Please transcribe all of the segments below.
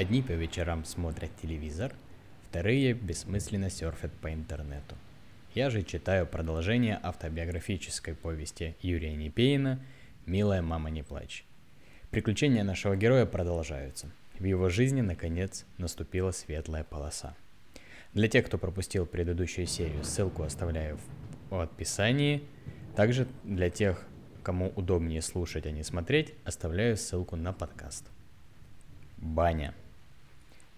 Одни по вечерам смотрят телевизор, вторые бессмысленно серфят по интернету. Я же читаю продолжение автобиографической повести Юрия Непеина «Милая мама, не плачь». Приключения нашего героя продолжаются. В его жизни, наконец, наступила светлая полоса. Для тех, кто пропустил предыдущую серию, ссылку оставляю в описании. Также для тех, кому удобнее слушать, а не смотреть, оставляю ссылку на подкаст. Баня.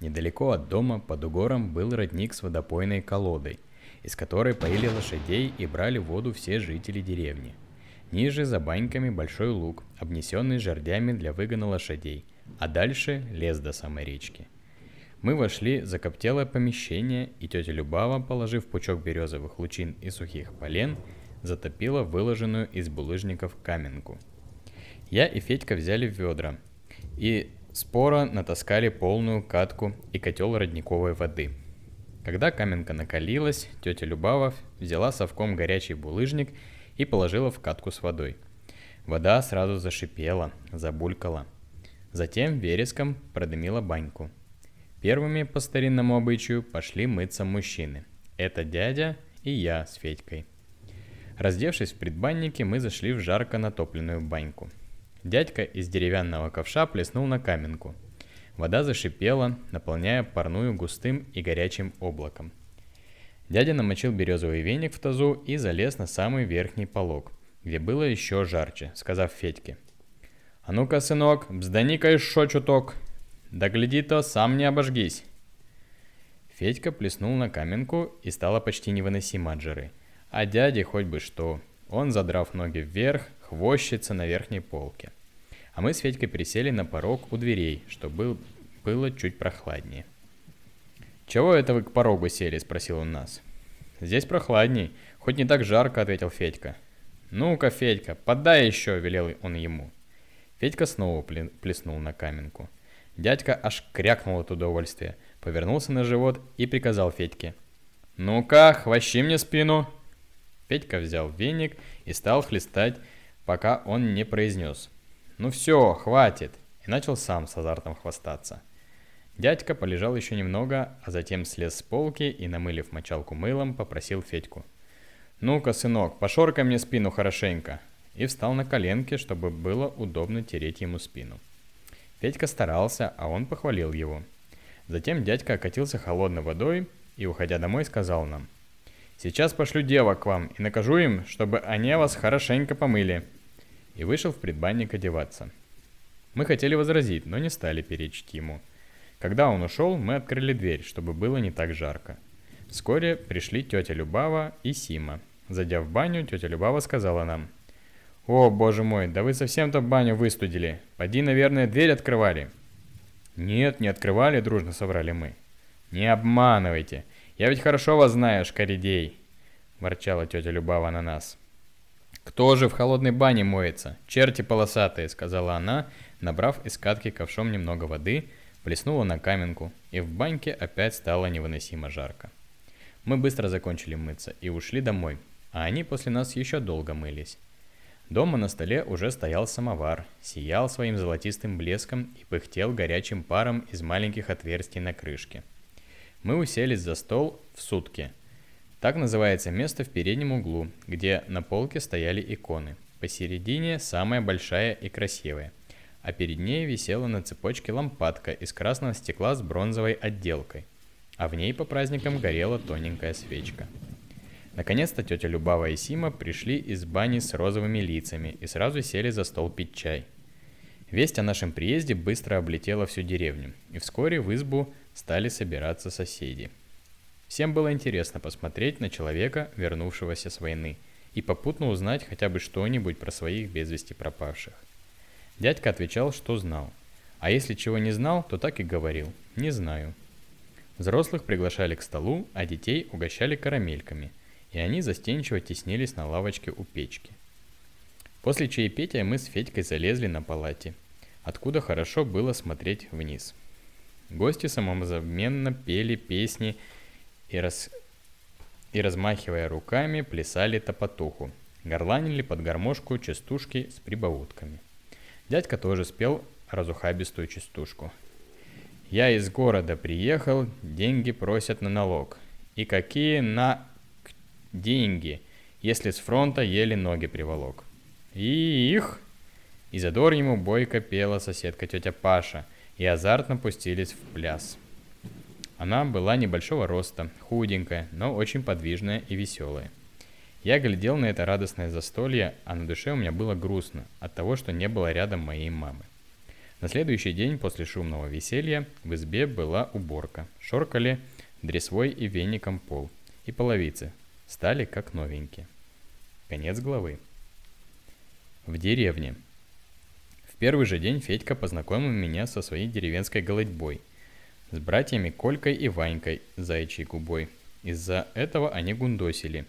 Недалеко от дома под угором был родник с водопойной колодой, из которой поили лошадей и брали воду все жители деревни. Ниже за баньками большой луг, обнесенный жердями для выгона лошадей, а дальше лес до самой речки. Мы вошли в закоптелое помещение, и тетя Любава, положив пучок березовых лучин и сухих полен, затопила выложенную из булыжников каменку. Я и Федька взяли ведра и споро натаскали полную катку и котел родниковой воды. Когда каменка накалилась, тетя Любава взяла совком горячий булыжник и положила в катку с водой. Вода сразу зашипела, забулькала. Затем вереском продымила баньку. Первыми по старинному обычаю пошли мыться мужчины. Это дядя и я с Федькой. Раздевшись в предбаннике, мы зашли в жарко натопленную баньку. Дядька из деревянного ковша плеснул на каменку. Вода зашипела, наполняя парную густым и горячим облаком. Дядя намочил березовый веник в тазу и залез на самый верхний полог, где было еще жарче, сказав Федьке. «А ну-ка, сынок, бздани-ка еще чуток. Да гляди-то, сам не обожгись». Федька плеснул на каменку и стало почти невыносимо от жары – а дяде хоть бы что. Он, задрав ноги вверх, хвощется на верхней полке. А мы с Федькой присели на порог у дверей, чтобы было чуть прохладнее. «Чего это вы к порогу сели?» – спросил он нас. «Здесь прохладней, хоть не так жарко», – ответил Федька. «Ну-ка, Федька, подай еще», – велел он ему. Федька снова плеснул на каменку. Дядька аж крякнул от удовольствия, повернулся на живот и приказал Федьке. «Ну-ка, хвощи мне спину!» Петька взял веник и стал хлестать, пока он не произнес. «Ну все, хватит!» и начал сам с азартом хвастаться. Дядька полежал еще немного, а затем слез с полки и, намылив мочалку мылом, попросил Федьку. «Ну-ка, сынок, пошоркай мне спину хорошенько!» и встал на коленки, чтобы было удобно тереть ему спину. Федька старался, а он похвалил его. Затем дядька окатился холодной водой и, уходя домой, сказал нам – Сейчас пошлю девок к вам и накажу им, чтобы они вас хорошенько помыли». И вышел в предбанник одеваться. Мы хотели возразить, но не стали перечить ему. Когда он ушел, мы открыли дверь, чтобы было не так жарко. Вскоре пришли тетя Любава и Сима. Зайдя в баню, тетя Любава сказала нам. «О, боже мой, да вы совсем-то баню выстудили. Поди, наверное, дверь открывали». «Нет, не открывали», — дружно соврали мы. «Не обманывайте. Я ведь хорошо вас знаю, шкаридей!» – ворчала тетя Любава на нас. «Кто же в холодной бане моется? Черти полосатые!» – сказала она, набрав из катки ковшом немного воды, плеснула на каменку, и в баньке опять стало невыносимо жарко. Мы быстро закончили мыться и ушли домой, а они после нас еще долго мылись. Дома на столе уже стоял самовар, сиял своим золотистым блеском и пыхтел горячим паром из маленьких отверстий на крышке – мы уселись за стол в сутки. Так называется место в переднем углу, где на полке стояли иконы. Посередине самая большая и красивая, а перед ней висела на цепочке лампадка из красного стекла с бронзовой отделкой, а в ней по праздникам горела тоненькая свечка. Наконец-то тетя Любава и Сима пришли из бани с розовыми лицами и сразу сели за стол пить чай. Весть о нашем приезде быстро облетела всю деревню, и вскоре в избу стали собираться соседи. Всем было интересно посмотреть на человека, вернувшегося с войны, и попутно узнать хотя бы что-нибудь про своих без вести пропавших. Дядька отвечал, что знал. А если чего не знал, то так и говорил «не знаю». Взрослых приглашали к столу, а детей угощали карамельками, и они застенчиво теснились на лавочке у печки. После чаепития мы с Федькой залезли на палате, откуда хорошо было смотреть вниз – Гости самозабвенно пели песни и, раз... и размахивая руками, плясали топотуху. Горланили под гармошку частушки с прибаутками. Дядька тоже спел разухабистую частушку. Я из города приехал, деньги просят на налог. И какие на деньги, если с фронта еле ноги приволок. И их... И задор ему бойко пела соседка тетя Паша, и азартно пустились в пляс. Она была небольшого роста, худенькая, но очень подвижная и веселая. Я глядел на это радостное застолье, а на душе у меня было грустно от того, что не было рядом моей мамы. На следующий день после шумного веселья в избе была уборка. Шоркали дресвой и веником пол. И половицы стали как новенькие. Конец главы. В деревне. Первый же день Федька познакомил меня со своей деревенской голодьбой – с братьями Колькой и Ванькой, заячьей губой. Из-за этого они гундосили.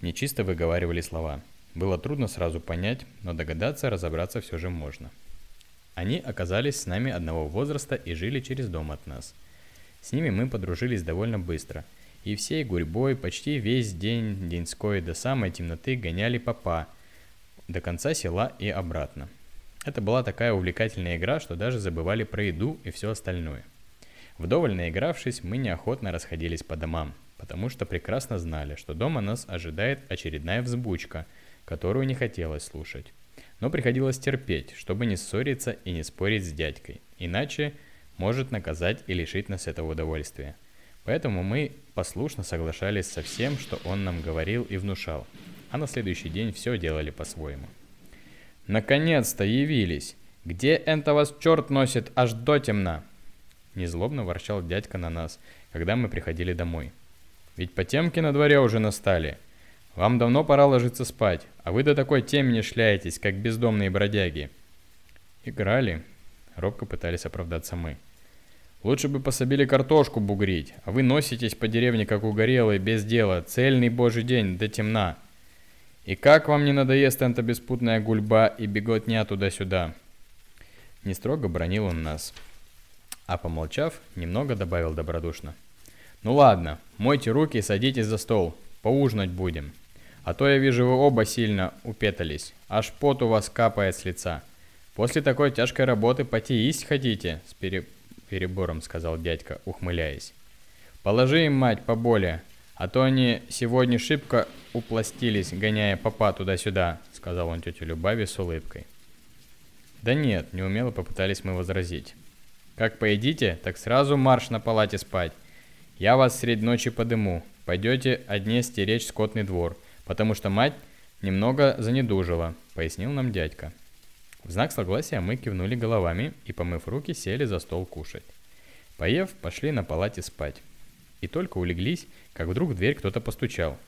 Нечисто выговаривали слова. Было трудно сразу понять, но догадаться, разобраться все же можно. Они оказались с нами одного возраста и жили через дом от нас. С ними мы подружились довольно быстро. И всей гурьбой почти весь день деньской до самой темноты гоняли папа до конца села и обратно. Это была такая увлекательная игра, что даже забывали про еду и все остальное – Вдоволь наигравшись, мы неохотно расходились по домам, потому что прекрасно знали, что дома нас ожидает очередная взбучка, которую не хотелось слушать. Но приходилось терпеть, чтобы не ссориться и не спорить с дядькой, иначе может наказать и лишить нас этого удовольствия. Поэтому мы послушно соглашались со всем, что он нам говорил и внушал, а на следующий день все делали по-своему. «Наконец-то явились! Где это вас черт носит аж до темна?» Незлобно ворчал дядька на нас, когда мы приходили домой. Ведь потемки на дворе уже настали. Вам давно пора ложиться спать, а вы до такой темени шляетесь, как бездомные бродяги. Играли. Робко пытались оправдаться мы. Лучше бы пособили картошку бугрить, а вы носитесь по деревне как угорелые, без дела, цельный божий день, до темна. И как вам не надоест эта беспутная гульба и беготня туда-сюда? Не строго бронил он нас, а помолчав, немного добавил добродушно. «Ну ладно, мойте руки и садитесь за стол. Поужинать будем. А то я вижу, вы оба сильно упетались. Аж пот у вас капает с лица. После такой тяжкой работы поти есть хотите?» С пере... перебором сказал дядька, ухмыляясь. «Положи им, мать, поболее, а то они сегодня шибко упластились, гоняя папа туда-сюда», сказал он тете Любави с улыбкой. «Да нет, неумело попытались мы возразить. Как поедите, так сразу марш на палате спать. Я вас средь ночи подыму. Пойдете одни стеречь скотный двор, потому что мать немного занедужила», — пояснил нам дядька. В знак согласия мы кивнули головами и, помыв руки, сели за стол кушать. Поев, пошли на палате спать. И только улеглись, как вдруг в дверь кто-то постучал.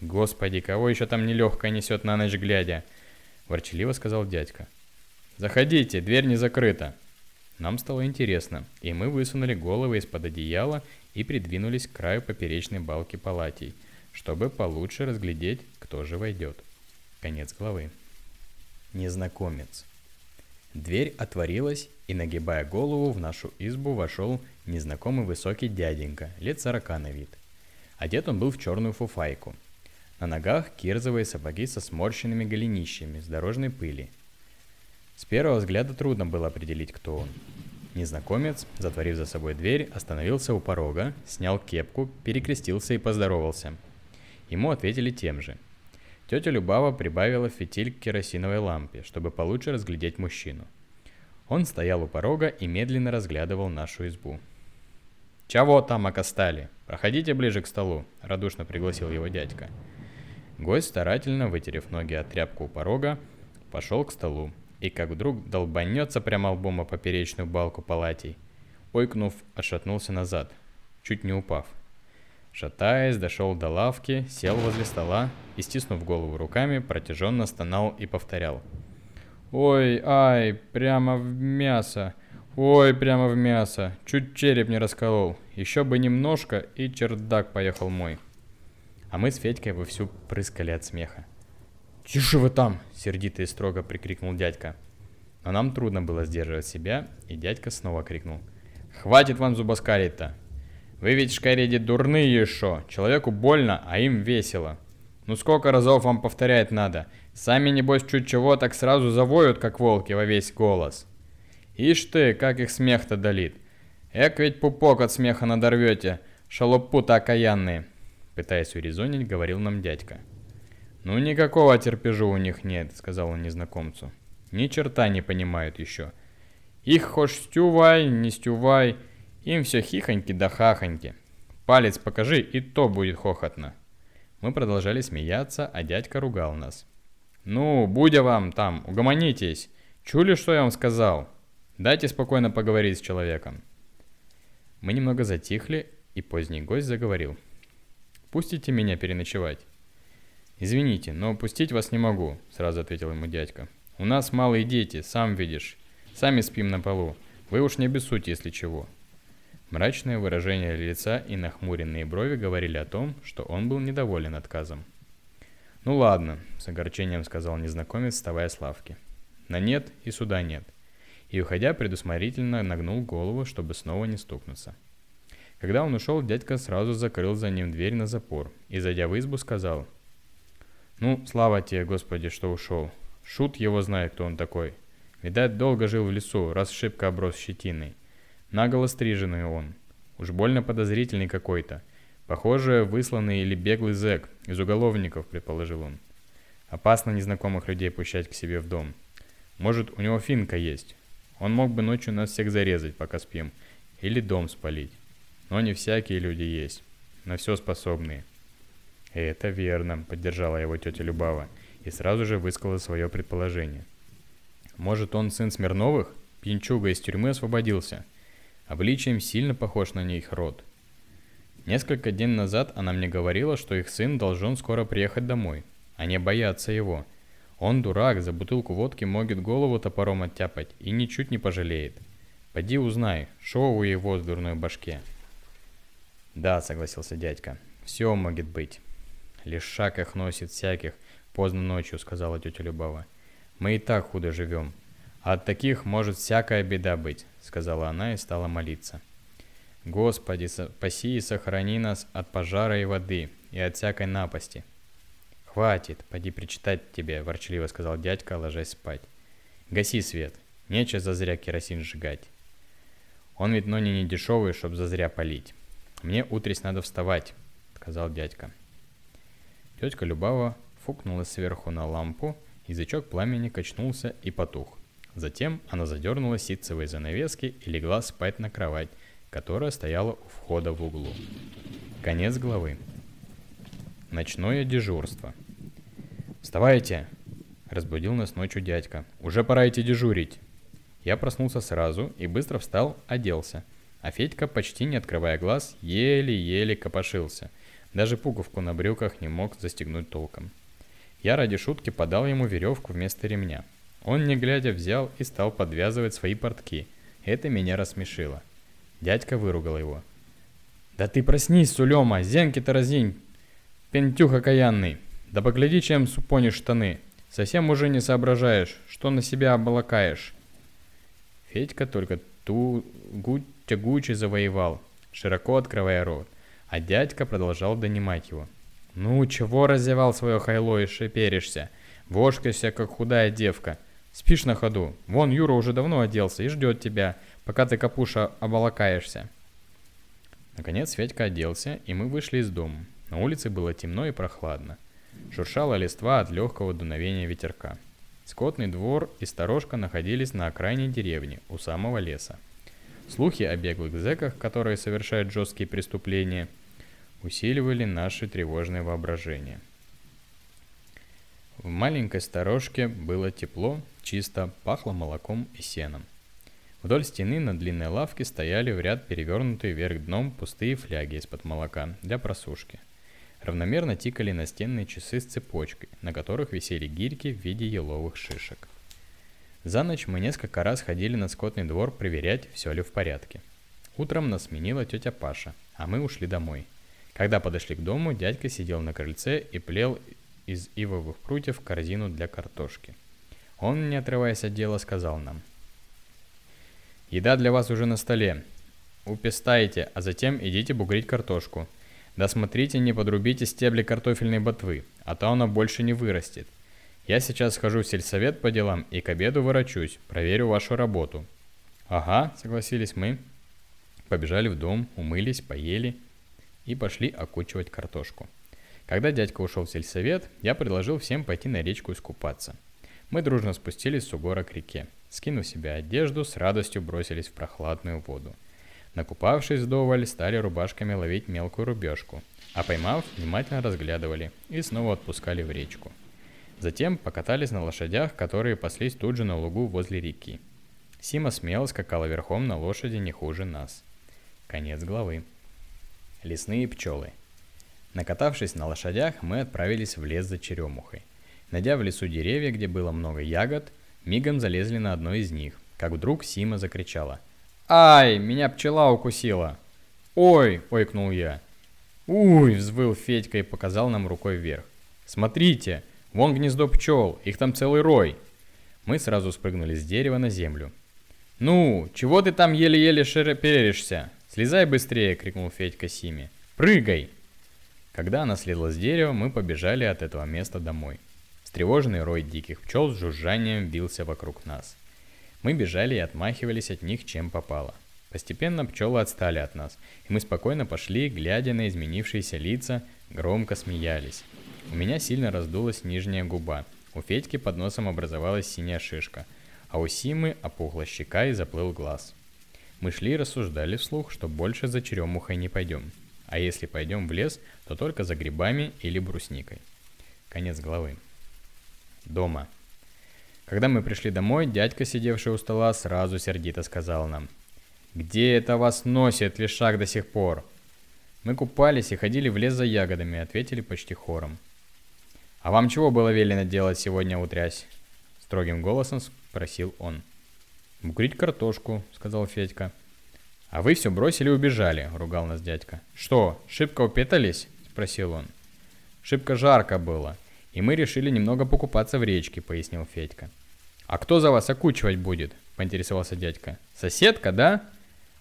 «Господи, кого еще там нелегкое несет на ночь глядя?» – ворчаливо сказал дядька. «Заходите, дверь не закрыта», нам стало интересно, и мы высунули головы из-под одеяла и придвинулись к краю поперечной балки палатей, чтобы получше разглядеть, кто же войдет. Конец главы. Незнакомец. Дверь отворилась, и, нагибая голову, в нашу избу вошел незнакомый высокий дяденька, лет сорока на вид. Одет он был в черную фуфайку. На ногах кирзовые сапоги со сморщенными голенищами с дорожной пыли – с первого взгляда трудно было определить, кто он. Незнакомец, затворив за собой дверь, остановился у порога, снял кепку, перекрестился и поздоровался. Ему ответили тем же. Тетя Любава прибавила фитиль к керосиновой лампе, чтобы получше разглядеть мужчину. Он стоял у порога и медленно разглядывал нашу избу. «Чего там окостали? Проходите ближе к столу», — радушно пригласил его дядька. Гость, старательно вытерев ноги от тряпку у порога, пошел к столу, и как вдруг долбанется прямо лбом о поперечную балку палатей. Ойкнув, отшатнулся назад, чуть не упав. Шатаясь, дошел до лавки, сел возле стола и, стиснув голову руками, протяженно стонал и повторял. «Ой, ай, прямо в мясо! Ой, прямо в мясо! Чуть череп не расколол! Еще бы немножко, и чердак поехал мой!» А мы с Федькой вовсю прыскали от смеха. «Тише вы там!» — сердито и строго прикрикнул дядька. Но нам трудно было сдерживать себя, и дядька снова крикнул. «Хватит вам зубоскалить-то! Вы ведь, шкареди, дурные еще! Человеку больно, а им весело! Ну сколько разов вам повторять надо? Сами, небось, чуть чего, так сразу завоют, как волки, во весь голос!» Ишь ты, как их смех-то долит! Эк ведь пупок от смеха надорвете, шалопута окаянные!» Пытаясь урезонить, говорил нам дядька. «Ну никакого терпежу у них нет», — сказал он незнакомцу. «Ни черта не понимают еще. Их хошь стювай, не стювай, им все хихоньки да хахоньки. Палец покажи, и то будет хохотно». Мы продолжали смеяться, а дядька ругал нас. «Ну, будя вам там, угомонитесь. Чули, что я вам сказал? Дайте спокойно поговорить с человеком». Мы немного затихли, и поздний гость заговорил. «Пустите меня переночевать». «Извините, но пустить вас не могу», — сразу ответил ему дядька. «У нас малые дети, сам видишь. Сами спим на полу. Вы уж не обессудьте, если чего». Мрачное выражение лица и нахмуренные брови говорили о том, что он был недоволен отказом. «Ну ладно», — с огорчением сказал незнакомец, вставая с лавки. «На нет и сюда нет». И, уходя, предусмотрительно нагнул голову, чтобы снова не стукнуться. Когда он ушел, дядька сразу закрыл за ним дверь на запор и, зайдя в избу, сказал, «Ну, слава тебе, Господи, что ушел. Шут его знает, кто он такой. Видать, долго жил в лесу, раз шибко оброс щетиной. Наголо стриженный он. Уж больно подозрительный какой-то. Похоже, высланный или беглый зэк, из уголовников, предположил он. Опасно незнакомых людей пущать к себе в дом. Может, у него финка есть. Он мог бы ночью нас всех зарезать, пока спим. Или дом спалить. Но не всякие люди есть. На все способные. «Это верно», — поддержала его тетя Любава и сразу же высказала свое предположение. «Может, он сын Смирновых? Пьянчуга из тюрьмы освободился. Обличием сильно похож на них род. Несколько дней назад она мне говорила, что их сын должен скоро приехать домой. Они боятся его. Он дурак, за бутылку водки могет голову топором оттяпать и ничуть не пожалеет. Пойди узнай, шо у его с дурной башке. Да, согласился дядька. Все может быть. Лишь шаг их носит всяких, поздно ночью, сказала тетя Любава. Мы и так худо живем. А от таких может всякая беда быть, сказала она и стала молиться. Господи, спаси и сохрани нас от пожара и воды, и от всякой напасти. Хватит, поди причитать тебе, ворчливо сказал дядька, ложась спать. Гаси свет, нечего зазря керосин сжигать. Он ведь но не, дешевый, чтоб зазря полить. «Мне утрись надо вставать», — сказал дядька. Тетка Любава фукнула сверху на лампу, язычок пламени качнулся и потух. Затем она задернула ситцевые занавески и легла спать на кровать, которая стояла у входа в углу. Конец главы. Ночное дежурство. «Вставайте!» – разбудил нас ночью дядька. «Уже пора идти дежурить!» Я проснулся сразу и быстро встал, оделся – а Федька, почти не открывая глаз, еле-еле копошился. Даже пуговку на брюках не мог застегнуть толком. Я ради шутки подал ему веревку вместо ремня. Он, не глядя, взял и стал подвязывать свои портки. Это меня рассмешило. Дядька выругал его. «Да ты проснись, Сулема, зенки-то разинь! Пентюх окаянный! Да погляди, чем супонишь штаны! Совсем уже не соображаешь, что на себя оболакаешь!» Федька только ту гу тягуче завоевал, широко открывая рот, а дядька продолжал донимать его. «Ну, чего разевал свое хайло и шиперишься? Вошкаешься, как худая девка. Спишь на ходу. Вон Юра уже давно оделся и ждет тебя, пока ты, капуша, оболакаешься». Наконец Федька оделся, и мы вышли из дома. На улице было темно и прохладно. Шуршала листва от легкого дуновения ветерка. Скотный двор и сторожка находились на окраине деревни, у самого леса. Слухи о беглых зэках, которые совершают жесткие преступления, усиливали наше тревожное воображение. В маленькой сторожке было тепло, чисто, пахло молоком и сеном. Вдоль стены на длинной лавке стояли в ряд перевернутые вверх дном пустые фляги из-под молока для просушки. Равномерно тикали настенные часы с цепочкой, на которых висели гирьки в виде еловых шишек. За ночь мы несколько раз ходили на скотный двор проверять, все ли в порядке. Утром нас сменила тетя Паша, а мы ушли домой. Когда подошли к дому, дядька сидел на крыльце и плел из ивовых прутьев корзину для картошки. Он, не отрываясь от дела, сказал нам. «Еда для вас уже на столе. Упестайте, а затем идите бугрить картошку. Да смотрите, не подрубите стебли картофельной ботвы, а то она больше не вырастет. Я сейчас схожу в сельсовет по делам и к обеду ворочусь, проверю вашу работу». «Ага», — согласились мы. Побежали в дом, умылись, поели и пошли окучивать картошку. Когда дядька ушел в сельсовет, я предложил всем пойти на речку искупаться. Мы дружно спустились с угора к реке. Скинув себе одежду, с радостью бросились в прохладную воду. Накупавшись вдоволь, стали рубашками ловить мелкую рубежку, а поймав, внимательно разглядывали и снова отпускали в речку. Затем покатались на лошадях, которые паслись тут же на лугу возле реки. Сима смело скакала верхом на лошади не хуже нас. Конец главы. Лесные пчелы. Накатавшись на лошадях, мы отправились в лес за черемухой. Найдя в лесу деревья, где было много ягод, мигом залезли на одно из них, как вдруг Сима закричала. «Ай, меня пчела укусила!» «Ой!» – ойкнул я. «Уй!» – взвыл Федька и показал нам рукой вверх. «Смотрите, вон гнездо пчел, их там целый рой!» Мы сразу спрыгнули с дерева на землю. «Ну, чего ты там еле-еле переришься? Слезай быстрее!» – крикнул Федька Симе. «Прыгай!» Когда она слезла с дерева, мы побежали от этого места домой. Встревоженный рой диких пчел с жужжанием бился вокруг нас. Мы бежали и отмахивались от них чем попало. Постепенно пчелы отстали от нас, и мы спокойно пошли, глядя на изменившиеся лица, громко смеялись. У меня сильно раздулась нижняя губа, у Федьки под носом образовалась синяя шишка, а у Симы опухла щека и заплыл глаз. Мы шли и рассуждали вслух, что больше за черемухой не пойдем. А если пойдем в лес, то только за грибами или брусникой. Конец главы. Дома. Когда мы пришли домой, дядька, сидевший у стола, сразу сердито сказал нам. «Где это вас носит, лишак, до сих пор?» Мы купались и ходили в лес за ягодами, ответили почти хором. «А вам чего было велено делать сегодня утрясь?» Строгим голосом спросил он. «Букрить картошку», — сказал Федька. «А вы все бросили и убежали», — ругал нас дядька. «Что, шибко упетались?» — спросил он. «Шибко жарко было, и мы решили немного покупаться в речке», — пояснил Федька. «А кто за вас окучивать будет?» — поинтересовался дядька. «Соседка, да?»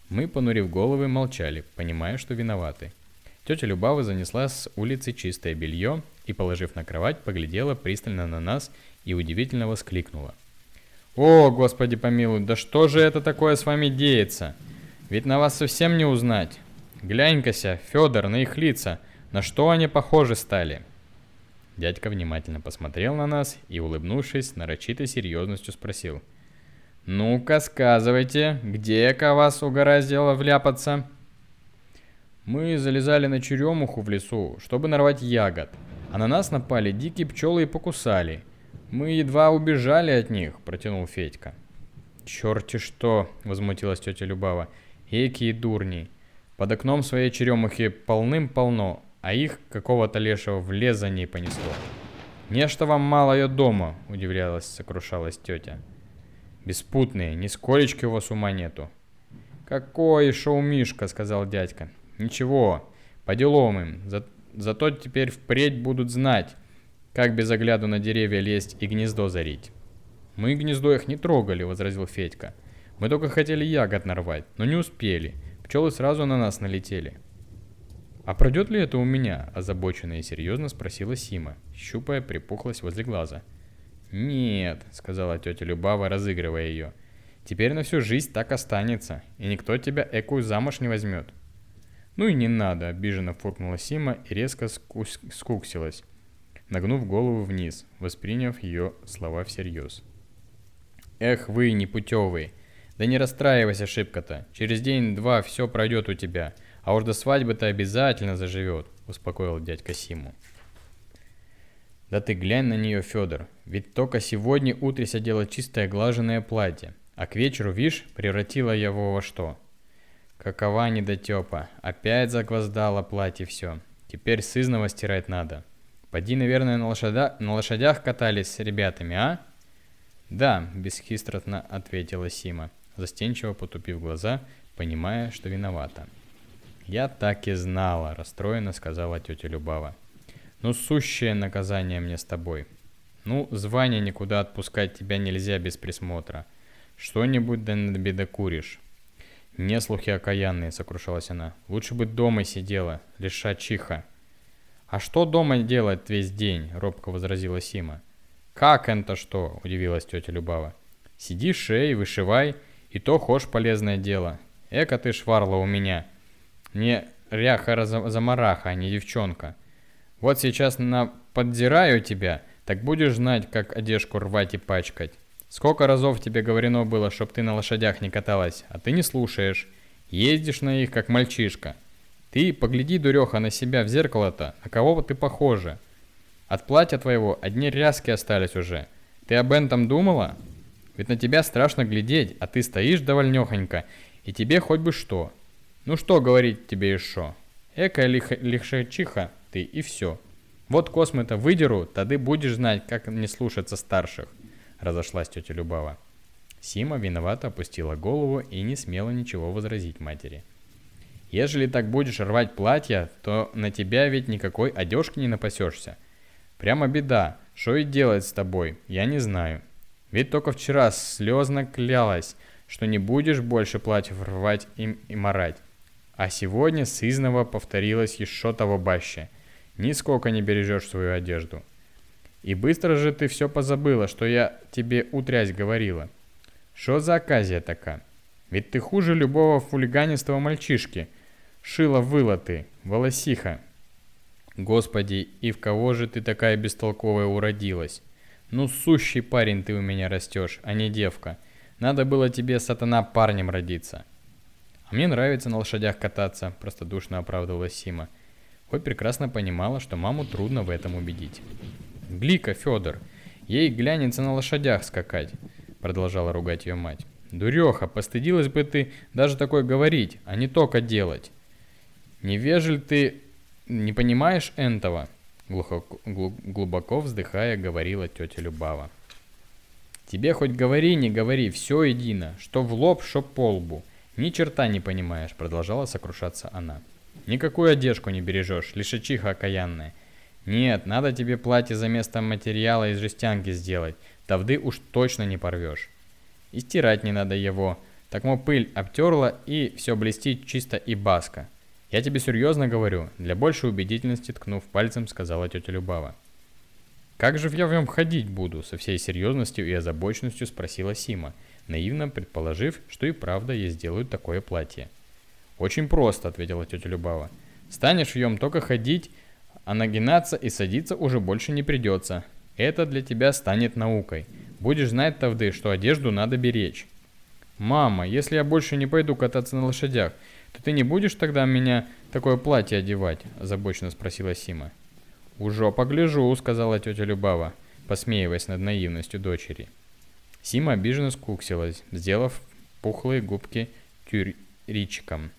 Мы, понурив головы, молчали, понимая, что виноваты. Тетя Любава занесла с улицы чистое белье и, положив на кровать, поглядела пристально на нас и удивительно воскликнула. «О, Господи помилуй, да что же это такое с вами деется? Ведь на вас совсем не узнать. Глянь-кася, Федор, на их лица, на что они похожи стали?» Дядька внимательно посмотрел на нас и, улыбнувшись, нарочитой серьезностью спросил. «Ну-ка, сказывайте, где-ка вас угораздило вляпаться?» Мы залезали на черемуху в лесу, чтобы нарвать ягод, а на нас напали дикие пчелы и покусали. Мы едва убежали от них, протянул Федька. Черти что, возмутилась тетя Любава. Эки дурни. Под окном своей черемухи полным-полно, а их какого-то лешего в лес за ней понесло. «Нечто вам мало ее дома», — удивлялась, сокрушалась тетя. «Беспутные, нисколечки у вас ума нету». «Какой шоу-мишка», — сказал дядька. «Ничего, по делам им, за... зато теперь впредь будут знать, как без огляду на деревья лезть и гнездо зарить». «Мы гнездо их не трогали», — возразил Федька. «Мы только хотели ягод нарвать, но не успели. Пчелы сразу на нас налетели». «А пройдет ли это у меня?» – озабоченно и серьезно спросила Сима, щупая припухлость возле глаза. «Нет», – сказала тетя Любава, разыгрывая ее. «Теперь на всю жизнь так останется, и никто тебя экую замуж не возьмет». «Ну и не надо», – обиженно фыркнула Сима и резко скус- скуксилась, нагнув голову вниз, восприняв ее слова всерьез. «Эх вы, непутевый! Да не расстраивайся шибко-то, через день-два все пройдет у тебя», – а уж до свадьбы-то обязательно заживет, успокоил дядька Симу. Да ты глянь на нее, Федор, ведь только сегодня утрись одела чистое глаженное платье, а к вечеру, видишь, превратила его во что? Какова недотепа, опять загвоздала платье все, теперь сызново стирать надо. Поди, наверное, на, лошадя... на лошадях катались с ребятами, а? Да, бесхистростно ответила Сима, застенчиво потупив глаза, понимая, что виновата. «Я так и знала», — расстроенно сказала тетя Любава. «Ну, сущее наказание мне с тобой. Ну, звание никуда отпускать тебя нельзя без присмотра. Что-нибудь да набедокуришь». «Не слухи окаянные», — сокрушалась она. «Лучше бы дома сидела, лиша чиха». «А что дома делать весь день?» — робко возразила Сима. «Как это что?» — удивилась тетя Любава. «Сиди, шей, вышивай, и то хошь полезное дело. Эка ты шварла у меня. Не ряха-замараха, а не девчонка. Вот сейчас на поддираю тебя, так будешь знать, как одежку рвать и пачкать. Сколько разов тебе говорено было, чтоб ты на лошадях не каталась, а ты не слушаешь. Ездишь на их, как мальчишка. Ты погляди, дуреха, на себя в зеркало-то, на кого ты похожа. От платья твоего одни ряски остались уже. Ты об этом думала? Ведь на тебя страшно глядеть, а ты стоишь довольнёхонько, и тебе хоть бы что. Ну что говорить тебе еще? Экая лих лихшачиха ты и все. Вот космы-то выдеру, тогда будешь знать, как не слушаться старших. Разошлась тетя Любава. Сима виновато опустила голову и не смела ничего возразить матери. Ежели так будешь рвать платья, то на тебя ведь никакой одежки не напасешься. Прямо беда, что и делать с тобой, я не знаю. Ведь только вчера слезно клялась, что не будешь больше платьев рвать им и марать. А сегодня сызново повторилось еще того баще. Нисколько не бережешь свою одежду. И быстро же ты все позабыла, что я тебе утрясь говорила. Что за оказия такая? Ведь ты хуже любого фулиганистого мальчишки. Шила-выла ты, волосиха. Господи, и в кого же ты такая бестолковая уродилась? Ну, сущий парень ты у меня растешь, а не девка. Надо было тебе, сатана, парнем родиться. А мне нравится на лошадях кататься, простодушно оправдывалась Сима. Хоть прекрасно понимала, что маму трудно в этом убедить. Глика, Федор, ей глянется на лошадях скакать, продолжала ругать ее мать. Дуреха, постыдилась бы ты даже такое говорить, а не только делать. Невежель ты не понимаешь этого? Глухо, глубоко вздыхая, говорила тетя Любава. Тебе хоть говори, не говори, все едино, что в лоб, что по лбу. Ни черта не понимаешь, продолжала сокрушаться она. Никакую одежку не бережешь, лишачиха окаянная. Нет, надо тебе платье за место материала из жестянки сделать, тавды уж точно не порвешь. И стирать не надо его, так мо пыль обтерла и все блестит чисто и баско. Я тебе серьезно говорю, для большей убедительности ткнув пальцем, сказала тетя Любава. «Как же я в нем ходить буду?» Со всей серьезностью и озабоченностью спросила Сима, наивно предположив, что и правда ей сделают такое платье. «Очень просто», — ответила тетя Любава. «Станешь в нем только ходить, а нагинаться и садиться уже больше не придется. Это для тебя станет наукой. Будешь знать, Тавды, что одежду надо беречь. Мама, если я больше не пойду кататься на лошадях, то ты не будешь тогда меня такое платье одевать? Озабоченно спросила Сима. Уже погляжу, сказала тетя Любава, посмеиваясь над наивностью дочери. Сима обиженно скуксилась, сделав пухлые губки тюричиком.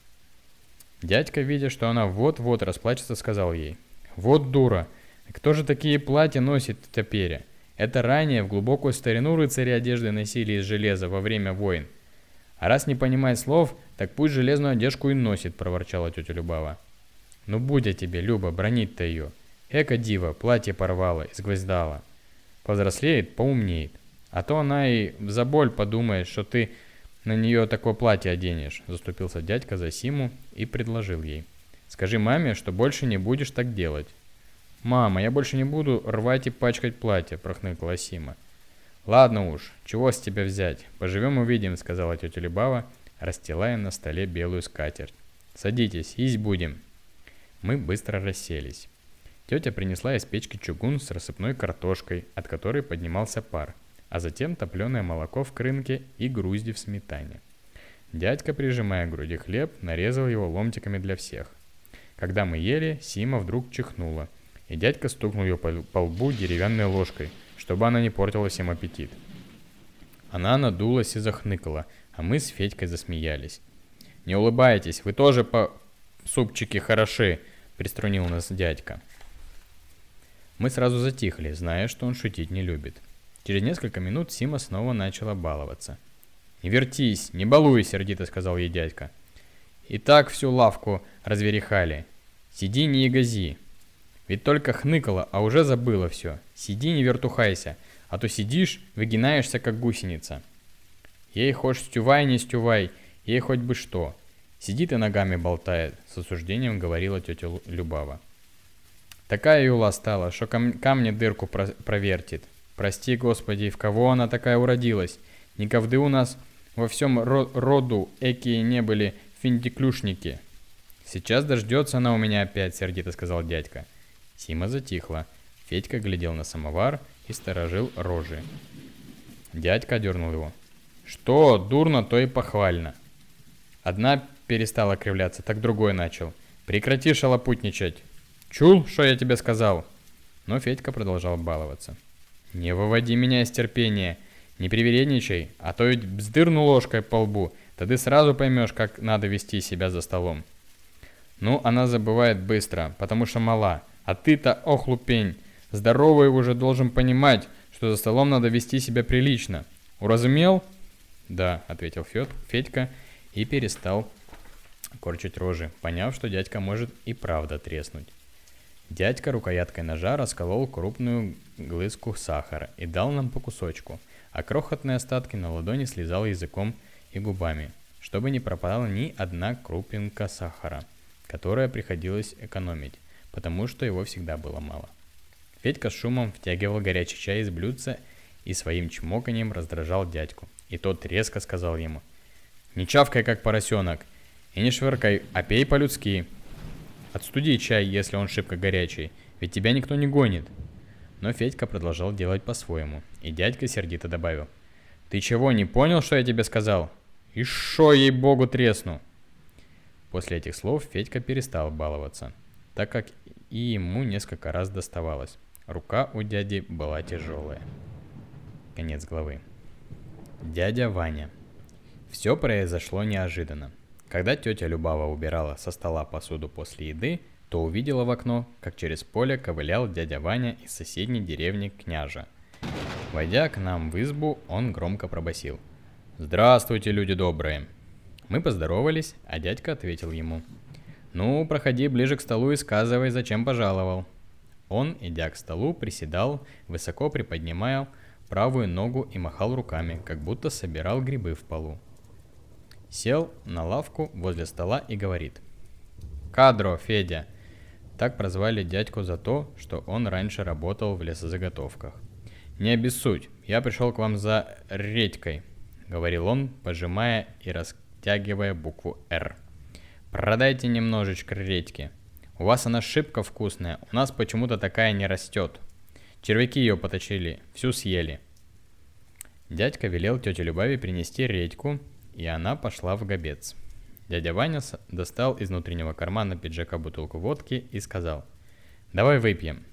Дядька, видя, что она вот-вот расплачется, сказал ей – вот дура. Кто же такие платья носит теперь? Это ранее в глубокую старину рыцари одежды носили из железа во время войн. А раз не понимает слов, так пусть железную одежку и носит, проворчала тетя Любава. Ну будь я тебе, Люба, бронить-то ее. Эка дива, платье порвала, изгвоздала. Повзрослеет, поумнеет. А то она и за боль подумает, что ты на нее такое платье оденешь, заступился дядька за Симу и предложил ей. Скажи маме, что больше не будешь так делать. «Мама, я больше не буду рвать и пачкать платье», – прохныкала Сима. «Ладно уж, чего с тебя взять? Поживем увидим», – сказала тетя Любава, расстилая на столе белую скатерть. «Садитесь, есть будем». Мы быстро расселись. Тетя принесла из печки чугун с рассыпной картошкой, от которой поднимался пар, а затем топленое молоко в крынке и грузди в сметане. Дядька, прижимая к груди хлеб, нарезал его ломтиками для всех. Когда мы ели, Сима вдруг чихнула, и дядька стукнул ее по, лбу деревянной ложкой, чтобы она не портила всем аппетит. Она надулась и захныкала, а мы с Федькой засмеялись. «Не улыбайтесь, вы тоже по супчике хороши», — приструнил нас дядька. Мы сразу затихли, зная, что он шутить не любит. Через несколько минут Сима снова начала баловаться. «Не вертись, не балуй!» — сердито сказал ей дядька. И так всю лавку разверехали. Сиди не ягози. Ведь только хныкала, а уже забыла все. Сиди не вертухайся, а то сидишь, выгинаешься как гусеница. Ей хоть стювай, не стювай, ей хоть бы что. Сидит и ногами болтает, с осуждением говорила тетя Любава. Такая юла стала, что кам камни дырку про провертит. Прости, Господи, в кого она такая уродилась? Никовды у нас во всем ро- роду экие не были финдиклюшники. Сейчас дождется она у меня опять, сердито сказал дядька. Сима затихла. Федька глядел на самовар и сторожил рожи. Дядька дернул его. Что дурно, то и похвально. Одна перестала кривляться, так другой начал. Прекрати шалопутничать. Чул, что я тебе сказал? Но Федька продолжал баловаться. Не выводи меня из терпения. Не привередничай, а то ведь вздырну ложкой по лбу, да ты сразу поймешь, как надо вести себя за столом. Ну, она забывает быстро, потому что мала. А ты-то, ох, лупень, здоровый уже должен понимать, что за столом надо вести себя прилично. Уразумел? Да, ответил Фед, Федька и перестал корчить рожи, поняв, что дядька может и правда треснуть. Дядька рукояткой ножа расколол крупную глыску сахара и дал нам по кусочку, а крохотные остатки на ладони слезал языком и губами, чтобы не пропала ни одна крупинка сахара, которая приходилось экономить, потому что его всегда было мало. Федька с шумом втягивал горячий чай из блюдца и своим чмоканием раздражал дядьку. И тот резко сказал ему, «Не чавкай, как поросенок, и не швыркай, а пей по-людски, Отстуди чай, если он шибко горячий, ведь тебя никто не гонит. Но Федька продолжал делать по-своему, и дядька сердито добавил. Ты чего, не понял, что я тебе сказал? И шо, ей-богу, тресну? После этих слов Федька перестал баловаться, так как и ему несколько раз доставалось. Рука у дяди была тяжелая. Конец главы. Дядя Ваня. Все произошло неожиданно. Когда тетя Любава убирала со стола посуду после еды, то увидела в окно, как через поле ковылял дядя Ваня из соседней деревни Княжа. Войдя к нам в избу, он громко пробасил. «Здравствуйте, люди добрые!» Мы поздоровались, а дядька ответил ему. «Ну, проходи ближе к столу и сказывай, зачем пожаловал». Он, идя к столу, приседал, высоко приподнимая правую ногу и махал руками, как будто собирал грибы в полу. Сел на лавку возле стола и говорит. «Кадро, Федя!» Так прозвали дядьку за то, что он раньше работал в лесозаготовках. «Не обессудь, я пришел к вам за редькой», — говорил он, пожимая и растягивая букву «Р». «Продайте немножечко редьки. У вас она шибко вкусная, у нас почему-то такая не растет. Червяки ее поточили, всю съели». Дядька велел тете Любави принести редьку и она пошла в гобец. Дядя Ваня достал из внутреннего кармана пиджака бутылку водки и сказал «Давай выпьем».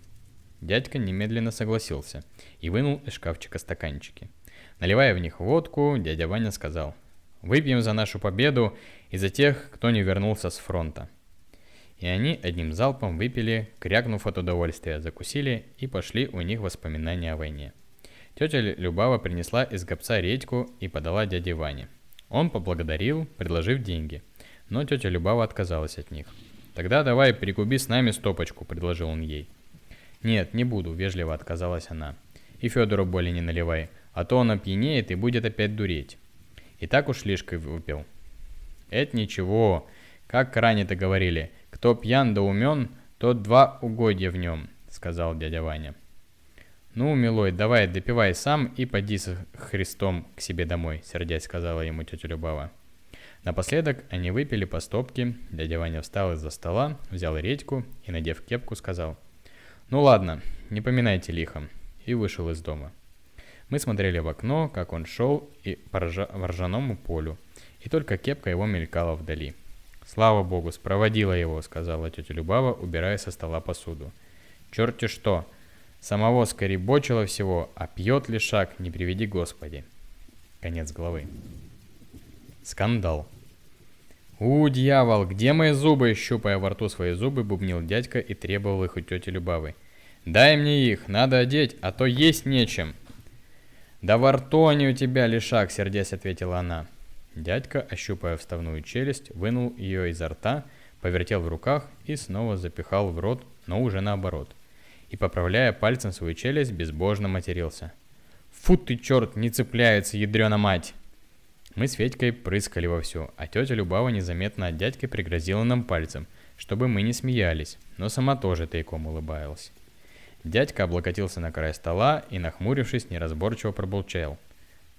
Дядька немедленно согласился и вынул из шкафчика стаканчики. Наливая в них водку, дядя Ваня сказал «Выпьем за нашу победу и за тех, кто не вернулся с фронта». И они одним залпом выпили, крякнув от удовольствия, закусили и пошли у них воспоминания о войне. Тетя Любава принесла из гобца редьку и подала дяде Ване. Он поблагодарил, предложив деньги, но тетя Любава отказалась от них. «Тогда давай перекуби с нами стопочку», — предложил он ей. «Нет, не буду», — вежливо отказалась она. «И Федору более не наливай, а то он опьянеет и будет опять дуреть». И так уж лишкой выпил. «Это ничего, как ранее-то говорили, кто пьян да умен, тот два угодья в нем», — сказал дядя Ваня. «Ну, милой, давай допивай сам и поди с Христом к себе домой», — сердясь сказала ему тетя Любава. Напоследок они выпили по стопке, дядя Ваня встал из-за стола, взял редьку и, надев кепку, сказал «Ну ладно, не поминайте лихом», и вышел из дома. Мы смотрели в окно, как он шел и по ржа- ржаному полю, и только кепка его мелькала вдали. «Слава богу, спроводила его», — сказала тетя Любава, убирая со стола посуду. «Черти что!» Самого скоребочило всего, а пьет ли шаг, не приведи Господи. Конец главы. Скандал. «У, дьявол, где мои зубы?» Щупая во рту свои зубы, бубнил дядька и требовал их у тети Любавы. «Дай мне их, надо одеть, а то есть нечем». «Да во рту они у тебя, лишак», — сердясь ответила она. Дядька, ощупая вставную челюсть, вынул ее изо рта, повертел в руках и снова запихал в рот, но уже наоборот — и, поправляя пальцем свою челюсть, безбожно матерился. «Фу ты, черт, не цепляется, ядрена мать!» Мы с Федькой прыскали вовсю, а тетя Любава незаметно от дядьки пригрозила нам пальцем, чтобы мы не смеялись, но сама тоже тайком улыбалась. Дядька облокотился на край стола и, нахмурившись, неразборчиво проболчал.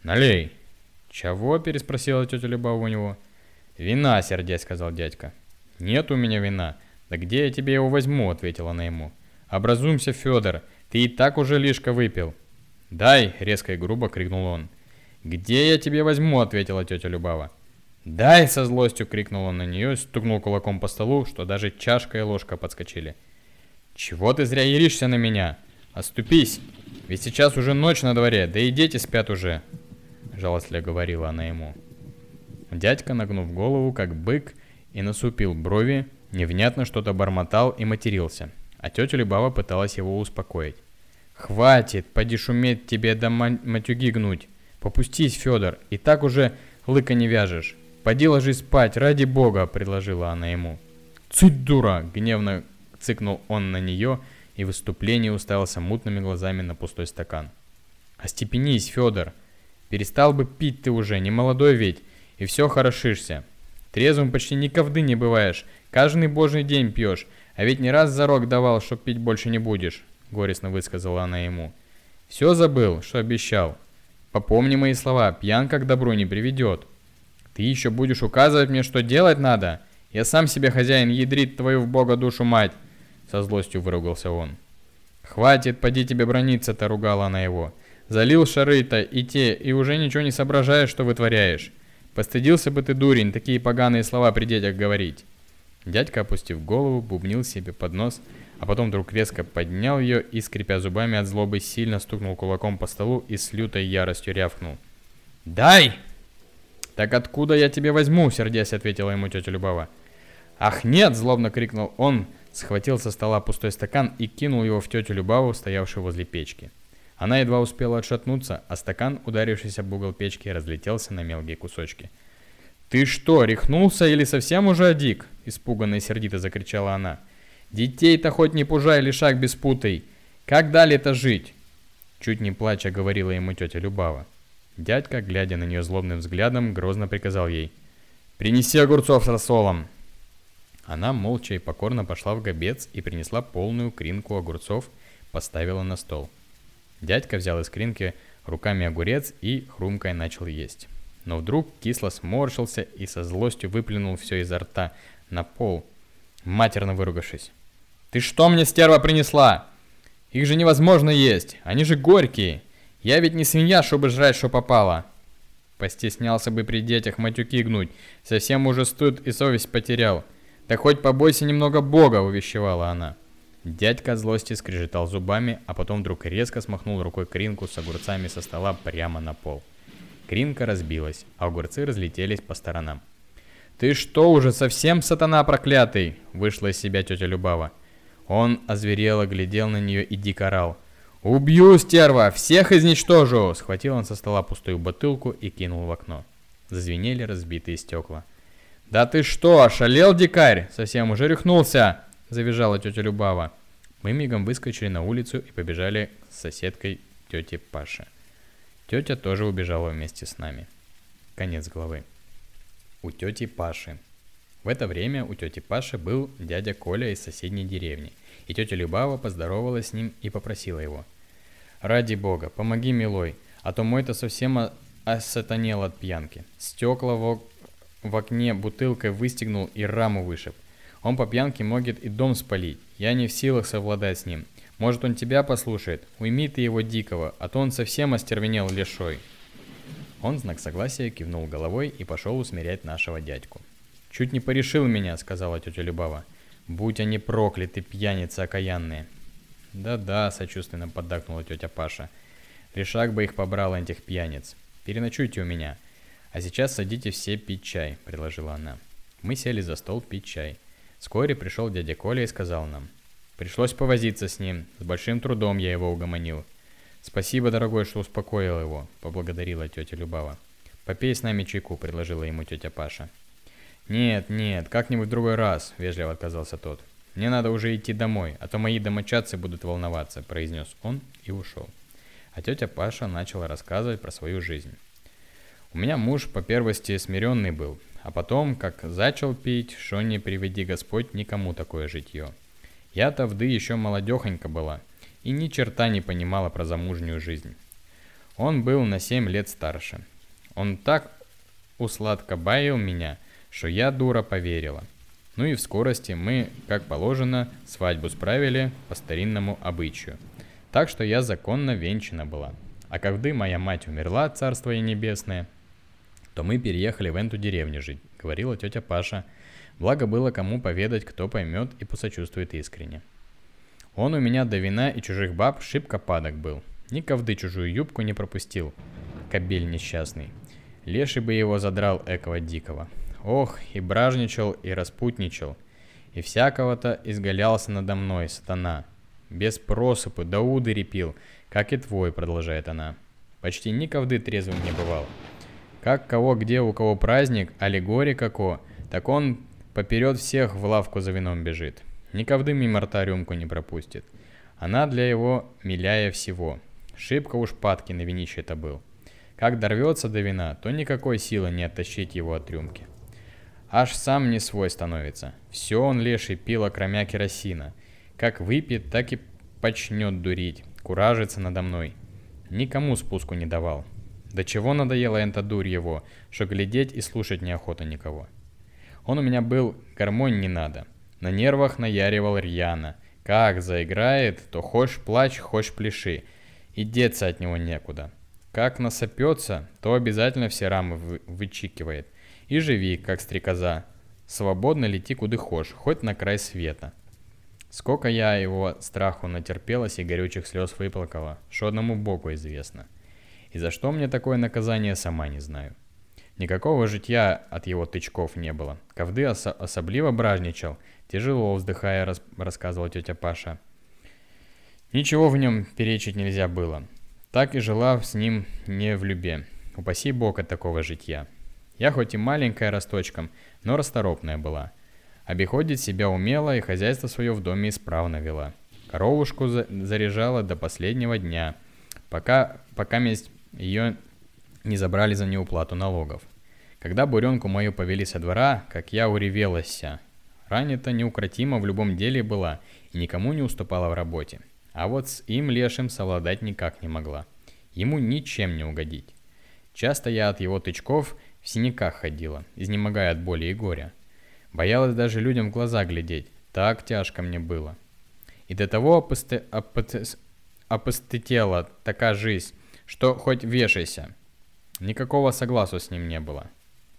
«Налей!» «Чего?» – переспросила тетя Любава у него. «Вина, сердец», – сказал дядька. «Нет у меня вина. Да где я тебе его возьму?» – ответила она ему. «Образуемся, Федор, ты и так уже лишко выпил». «Дай!» – резко и грубо крикнул он. «Где я тебе возьму?» – ответила тетя Любава. «Дай!» – со злостью крикнул он на нее и стукнул кулаком по столу, что даже чашка и ложка подскочили. «Чего ты зря еришься на меня? Оступись! Ведь сейчас уже ночь на дворе, да и дети спят уже!» Жалостливо говорила она ему. Дядька, нагнув голову, как бык, и насупил брови, невнятно что-то бормотал и матерился, а тетя Любава пыталась его успокоить. «Хватит, поди шуметь тебе до матюги гнуть! Попустись, Федор, и так уже лыка не вяжешь!» «Поди ложись спать, ради бога!» – предложила она ему. «Цыть, дура!» – гневно цыкнул он на нее и в выступлении уставился мутными глазами на пустой стакан. «Остепенись, Федор! Перестал бы пить ты уже, не молодой ведь, и все хорошишься. Трезвым почти никогда не бываешь, каждый божий день пьешь, а ведь не раз зарок давал, что пить больше не будешь», — горестно высказала она ему. «Все забыл, что обещал. Попомни мои слова, пьянка к добру не приведет». Ты еще будешь указывать мне, что делать надо? Я сам себе хозяин, ядрит твою в бога душу мать!» Со злостью выругался он. «Хватит, поди тебе брониться-то!» — ругала она его. «Залил шары-то и те, и уже ничего не соображаешь, что вытворяешь. Постыдился бы ты, дурень, такие поганые слова при детях говорить!» Дядька, опустив голову, бубнил себе под нос, а потом вдруг резко поднял ее и, скрипя зубами от злобы, сильно стукнул кулаком по столу и с лютой яростью рявкнул. «Дай!» «Так откуда я тебе возьму?» – сердясь ответила ему тетя Любова. «Ах нет!» – злобно крикнул он, схватил со стола пустой стакан и кинул его в тетю Любаву, стоявшую возле печки. Она едва успела отшатнуться, а стакан, ударившийся об угол печки, разлетелся на мелкие кусочки. «Ты что, рехнулся или совсем уже одик?» – испуганно и сердито закричала она. «Детей-то хоть не пужай, лишак беспутый! Как далее-то жить?» Чуть не плача говорила ему тетя Любава. Дядька, глядя на нее злобным взглядом, грозно приказал ей. «Принеси огурцов с рассолом!» Она молча и покорно пошла в гобец и принесла полную кринку огурцов, поставила на стол. Дядька взял из кринки руками огурец и хрумкой начал есть. Но вдруг кисло сморщился и со злостью выплюнул все изо рта на пол, матерно выругавшись. «Ты что мне, стерва, принесла? Их же невозможно есть, они же горькие!» Я ведь не свинья, чтобы жрать, что попало. Постеснялся бы при детях матюки гнуть. Совсем уже стыд и совесть потерял. Да хоть побойся немного Бога, увещевала она. Дядька злости скрежетал зубами, а потом вдруг резко смахнул рукой кринку с огурцами со стола прямо на пол. Кринка разбилась, а огурцы разлетелись по сторонам. «Ты что уже совсем сатана проклятый?» – вышла из себя тетя Любава. Он озверело глядел на нее и дико орал. «Убью, стерва! Всех изничтожу!» Схватил он со стола пустую бутылку и кинул в окно. Зазвенели разбитые стекла. «Да ты что, ошалел, дикарь? Совсем уже рехнулся!» Завизжала тетя Любава. Мы мигом выскочили на улицу и побежали с соседкой тети Паши. Тетя тоже убежала вместе с нами. Конец главы. У тети Паши. В это время у тети Паши был дядя Коля из соседней деревни, и тетя Любава поздоровалась с ним и попросила его – Ради бога, помоги, милой, а то мой-то совсем осатанел от пьянки. Стекла в, в окне бутылкой выстегнул и раму вышиб. Он по пьянке может и дом спалить. Я не в силах совладать с ним. Может, он тебя послушает? Уйми ты его дикого, а то он совсем остервенел лешой. Он знак согласия кивнул головой и пошел усмирять нашего дядьку. «Чуть не порешил меня», — сказала тетя Любава. «Будь они прокляты, пьяницы окаянные». «Да-да», — сочувственно поддакнула тетя Паша. «Решак бы их побрал, этих пьяниц. Переночуйте у меня. А сейчас садитесь все пить чай», — предложила она. Мы сели за стол пить чай. Вскоре пришел дядя Коля и сказал нам. Пришлось повозиться с ним. С большим трудом я его угомонил. «Спасибо, дорогой, что успокоил его», — поблагодарила тетя Любава. «Попей с нами чайку», — предложила ему тетя Паша. «Нет, нет, как-нибудь в другой раз», — вежливо отказался тот. «Мне надо уже идти домой, а то мои домочадцы будут волноваться», – произнес он и ушел. А тетя Паша начала рассказывать про свою жизнь. «У меня муж по первости смиренный был, а потом, как зачал пить, что не приведи Господь никому такое житье. Я-то вды еще молодехонька была и ни черта не понимала про замужнюю жизнь. Он был на семь лет старше. Он так усладкобавил меня, что я, дура, поверила. Ну и в скорости мы, как положено, свадьбу справили по старинному обычаю. Так что я законно венчана была. А когда моя мать умерла, царство ей небесное, то мы переехали в эту деревню жить, говорила тетя Паша. Благо было кому поведать, кто поймет и посочувствует искренне. Он у меня до вина и чужих баб шибко падок был. Ни ковды чужую юбку не пропустил. Кобель несчастный. Леший бы его задрал экого дикого. Ох, и бражничал, и распутничал. И всякого-то изгалялся надо мной, сатана. Без просыпу, да удыри пил, как и твой, продолжает она. Почти ни ковды трезвым не бывал. Как кого где у кого праздник, аллегория како, так он поперед всех в лавку за вином бежит. Ни ковды мимо рта рюмку не пропустит. Она для его миляя всего. Шибко уж падки на винище это был. Как дорвется до вина, то никакой силы не оттащить его от рюмки. Аж сам не свой становится. Все он леший пил, окромя керосина. Как выпьет, так и почнет дурить, куражиться надо мной. Никому спуску не давал. До чего надоела эта дурь его, что глядеть и слушать неохота никого. Он у меня был, гармонь не надо. На нервах наяривал рьяно. Как заиграет, то хочешь плачь, хочешь пляши. И деться от него некуда. Как насопется, то обязательно все рамы вы вычикивает. И живи, как стрекоза. Свободно лети куда хочешь, хоть на край света. Сколько я его страху натерпелась и горючих слез выплакала, что одному Богу известно. И за что мне такое наказание, сама не знаю. Никакого житья от его тычков не было. Ковды ос- особливо бражничал, тяжело вздыхая, рас- рассказывала тетя Паша. Ничего в нем перечить нельзя было. Так и жила с ним не в любе. Упаси бог от такого житья. Я хоть и маленькая росточком, но расторопная была. Обиходить себя умела и хозяйство свое в доме исправно вела. Коровушку за- заряжала до последнего дня, пока, пока месть ее не забрали за неуплату налогов. Когда буренку мою повели со двора, как я уревелася. Ранее-то неукротима в любом деле была и никому не уступала в работе. А вот с им лешим совладать никак не могла. Ему ничем не угодить. Часто я от его тычков в синяках ходила, изнемогая от боли и горя. Боялась даже людям в глаза глядеть, так тяжко мне было. И до того опусте... опус- опустетела такая жизнь, что хоть вешайся. Никакого согласу с ним не было.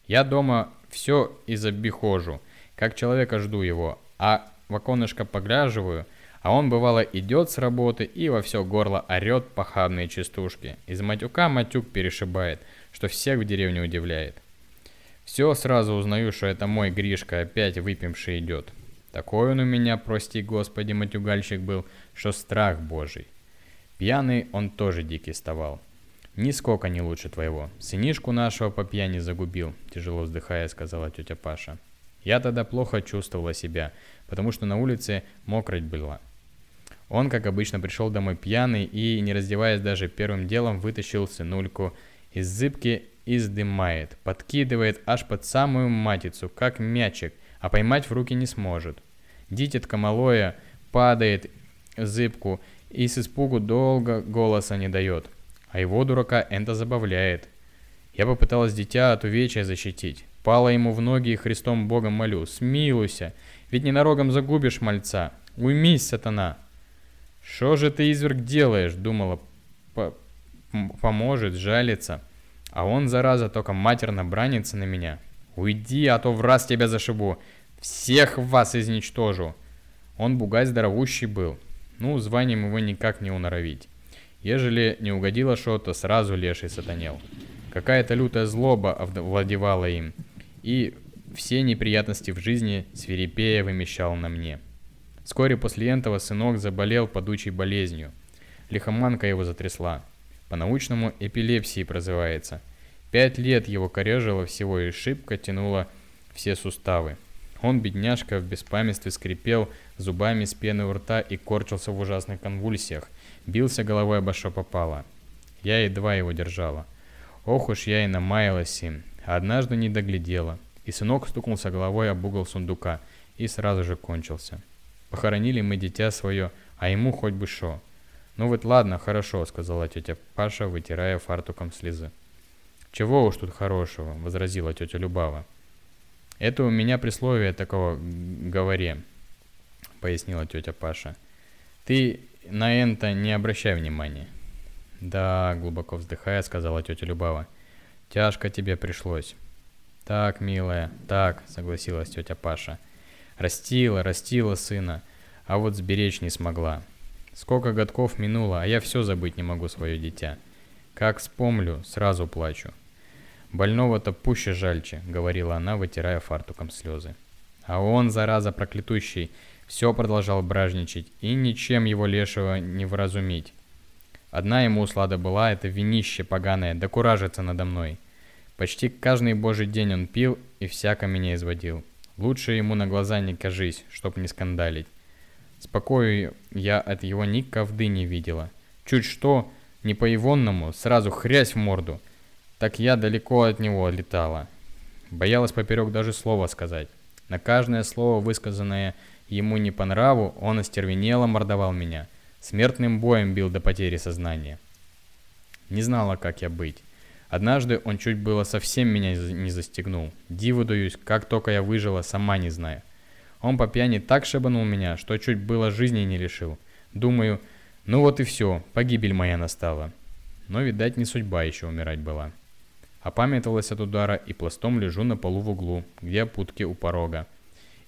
Я дома все из обихожу, как человека жду его, а в оконышко поглядываю, а он бывало идет с работы и во все горло орет похабные частушки. Из матюка матюк перешибает, что всех в деревне удивляет. Все сразу узнаю, что это мой Гришка опять выпивший идет. Такой он у меня, прости господи, матюгальщик был, что страх божий. Пьяный он тоже дикий ставал. Нисколько не лучше твоего. Сынишку нашего по пьяни загубил, тяжело вздыхая, сказала тетя Паша. Я тогда плохо чувствовала себя, потому что на улице мокроть была. Он, как обычно, пришел домой пьяный и, не раздеваясь даже первым делом, вытащил сынульку из зыбки и сдымает, подкидывает аж под самую матицу, как мячик, а поймать в руки не сможет. Дитятка малое падает в зыбку и с испугу долго голоса не дает. А его дурака это забавляет. Я попыталась дитя от увечья защитить. Пала ему в ноги и Христом Богом молю. Смилуйся, ведь ненароком загубишь мальца. Уймись, сатана. Что же ты, изверг, делаешь? Думала, по- поможет, жалится. А он, зараза, только матерно бранится на меня. Уйди, а то в раз тебя зашибу. Всех вас изничтожу. Он бугай здоровущий был. Ну, званием его никак не уноровить. Ежели не угодило что-то, сразу леший сатанел. Какая-то лютая злоба овладевала им, и все неприятности в жизни свирепея вымещал на мне. Вскоре после этого сынок заболел подучей болезнью. Лихоманка его затрясла. По-научному эпилепсией прозывается. Пять лет его корежило всего и шибко тянуло все суставы. Он, бедняжка, в беспамятстве скрипел зубами с пены у рта и корчился в ужасных конвульсиях. Бился головой обо что попало. Я едва его держала. Ох уж я и намаялась им. Однажды не доглядела. И сынок стукнулся головой об угол сундука и сразу же кончился. Похоронили мы дитя свое, а ему хоть бы шо. Ну вот ладно, хорошо, сказала тетя Паша, вытирая фартуком слезы. Чего уж тут хорошего, возразила тетя Любава. Это у меня присловие такого говоре, пояснила тетя Паша. Ты на это не обращай внимания. Да, глубоко вздыхая, сказала тетя Любава. Тяжко тебе пришлось. Так, милая, так, согласилась тетя Паша. Растила, растила сына, а вот сберечь не смогла. Сколько годков минуло, а я все забыть не могу свое дитя. Как вспомню, сразу плачу. Больного-то пуще жальче, говорила она, вытирая фартуком слезы. А он, зараза проклятущий, все продолжал бражничать, и ничем его лешего не вразумить. Одна ему услада была, это винище поганое, да куражится надо мной. Почти каждый божий день он пил и всяко меня изводил. Лучше ему на глаза не кажись, чтоб не скандалить. Спокою я от его ни ковды не видела. Чуть что, не по-ивонному, сразу хрясь в морду. Так я далеко от него летала. Боялась поперек даже слова сказать. На каждое слово, высказанное ему не по нраву, он остервенело мордовал меня. Смертным боем бил до потери сознания. Не знала, как я быть. Однажды он чуть было совсем меня не застегнул. Диву даюсь, как только я выжила, сама не знаю. Он по пьяни так шибанул меня, что чуть было жизни не лишил. Думаю, ну вот и все, погибель моя настала. Но, видать, не судьба еще умирать была. Опамятовалась от удара и пластом лежу на полу в углу, где путки у порога.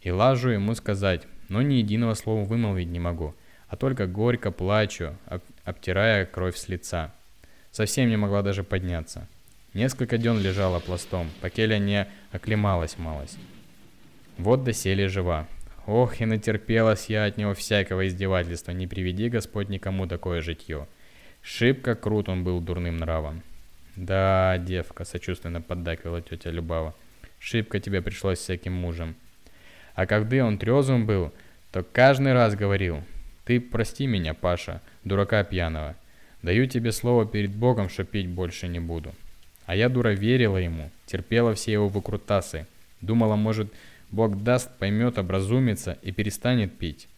И лажу ему сказать, но ни единого слова вымолвить не могу, а только горько плачу, обтирая кровь с лица. Совсем не могла даже подняться. Несколько дён лежала пластом, покеля не оклемалась малость. Вот доселе жива. Ох, и натерпелась я от него всякого издевательства, не приведи Господь никому такое житье. Шибко крут он был дурным нравом. Да, девка, сочувственно поддакивала тетя Любава. Шибко тебе пришлось всяким мужем. А когда он трезвым был, то каждый раз говорил, ты прости меня, Паша, дурака пьяного. Даю тебе слово перед Богом, что пить больше не буду. А я, дура, верила ему, терпела все его выкрутасы. Думала, может, Бог даст, поймет, образумится и перестанет пить.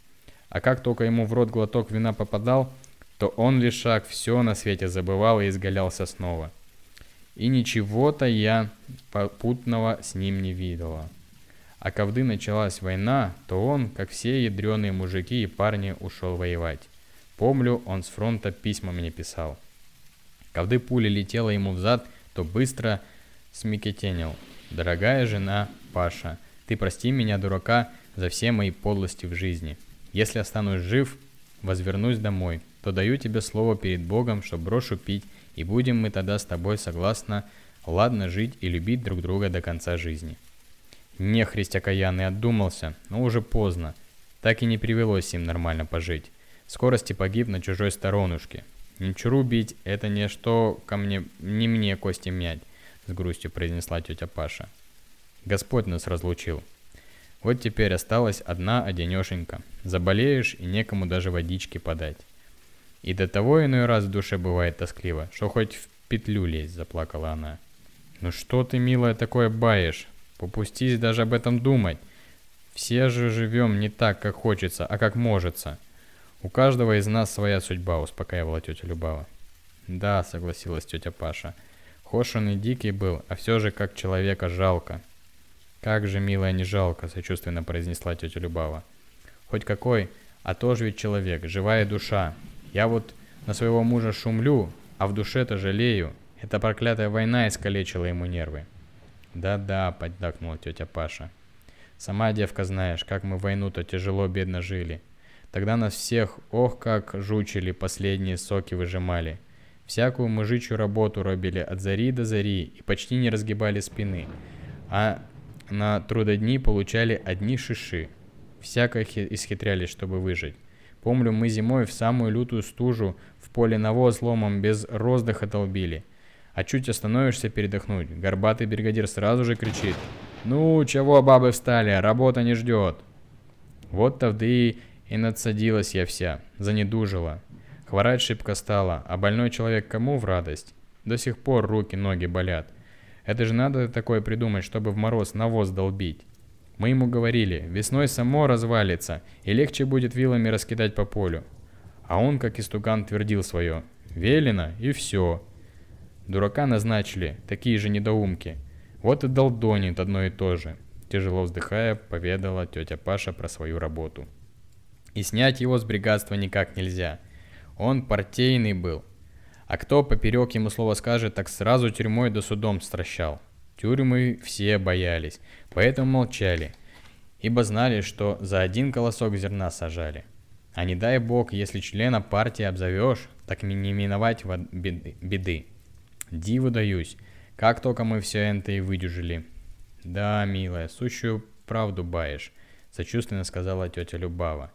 А как только ему в рот глоток вина попадал, то он лишь шаг все на свете забывал и изгалялся снова. И ничего-то я попутного с ним не видела. А когда началась война, то он, как все ядреные мужики и парни, ушел воевать. Помню, он с фронта письма мне писал. Когда пуля летела ему в зад, то быстро смекетенил. «Дорогая жена Паша, ты прости меня, дурака, за все мои подлости в жизни. Если останусь жив, возвернусь домой, то даю тебе слово перед Богом, что брошу пить, и будем мы тогда с тобой согласно ладно жить и любить друг друга до конца жизни. Нехрист окаянный отдумался, но уже поздно. Так и не привелось им нормально пожить. Скорости погиб на чужой сторонушке. Ничего бить – это не что ко мне, не мне кости мять, с грустью произнесла тетя Паша. Господь нас разлучил. Вот теперь осталась одна одинешенька. Заболеешь и некому даже водички подать. И до того иной раз в душе бывает тоскливо, что хоть в петлю лезть, заплакала она. Ну что ты, милая, такое баешь? Попустись даже об этом думать. Все же живем не так, как хочется, а как можется. У каждого из нас своя судьба, успокаивала тетя Любава. Да, согласилась тетя Паша. Хошин и дикий был, а все же как человека жалко. «Как же, милая, не жалко», — сочувственно произнесла тетя Любава. «Хоть какой, а тоже ведь человек, живая душа. Я вот на своего мужа шумлю, а в душе-то жалею. Эта проклятая война искалечила ему нервы». «Да-да», — поддакнула тетя Паша. «Сама, девка, знаешь, как мы войну-то тяжело-бедно жили. Тогда нас всех, ох, как жучили, последние соки выжимали. Всякую мужичью работу робили от зари до зари и почти не разгибали спины. А на трудодни получали одни шиши. Всяко исхитрялись, чтобы выжить. Помню, мы зимой в самую лютую стужу в поле навоз ломом без роздыха долбили. А чуть остановишься передохнуть, горбатый бригадир сразу же кричит. «Ну, чего бабы встали, работа не ждет!» Вот тавды и надсадилась я вся, занедужила. Хворать шибко стала, а больной человек кому в радость? До сих пор руки-ноги болят. Это же надо такое придумать, чтобы в мороз навоз долбить. Мы ему говорили, весной само развалится, и легче будет вилами раскидать по полю. А он, как истукан, твердил свое. Велено, и все. Дурака назначили, такие же недоумки. Вот и долдонит одно и то же. Тяжело вздыхая, поведала тетя Паша про свою работу. И снять его с бригадства никак нельзя. Он партийный был. А кто поперек ему слово скажет, так сразу тюрьмой да судом стращал. Тюрьмы все боялись, поэтому молчали, ибо знали, что за один колосок зерна сажали. А не дай бог, если члена партии обзовешь, так не миновать беды. Диву даюсь, как только мы все это и выдюжили. Да, милая, сущую правду баешь, сочувственно сказала тетя Любава.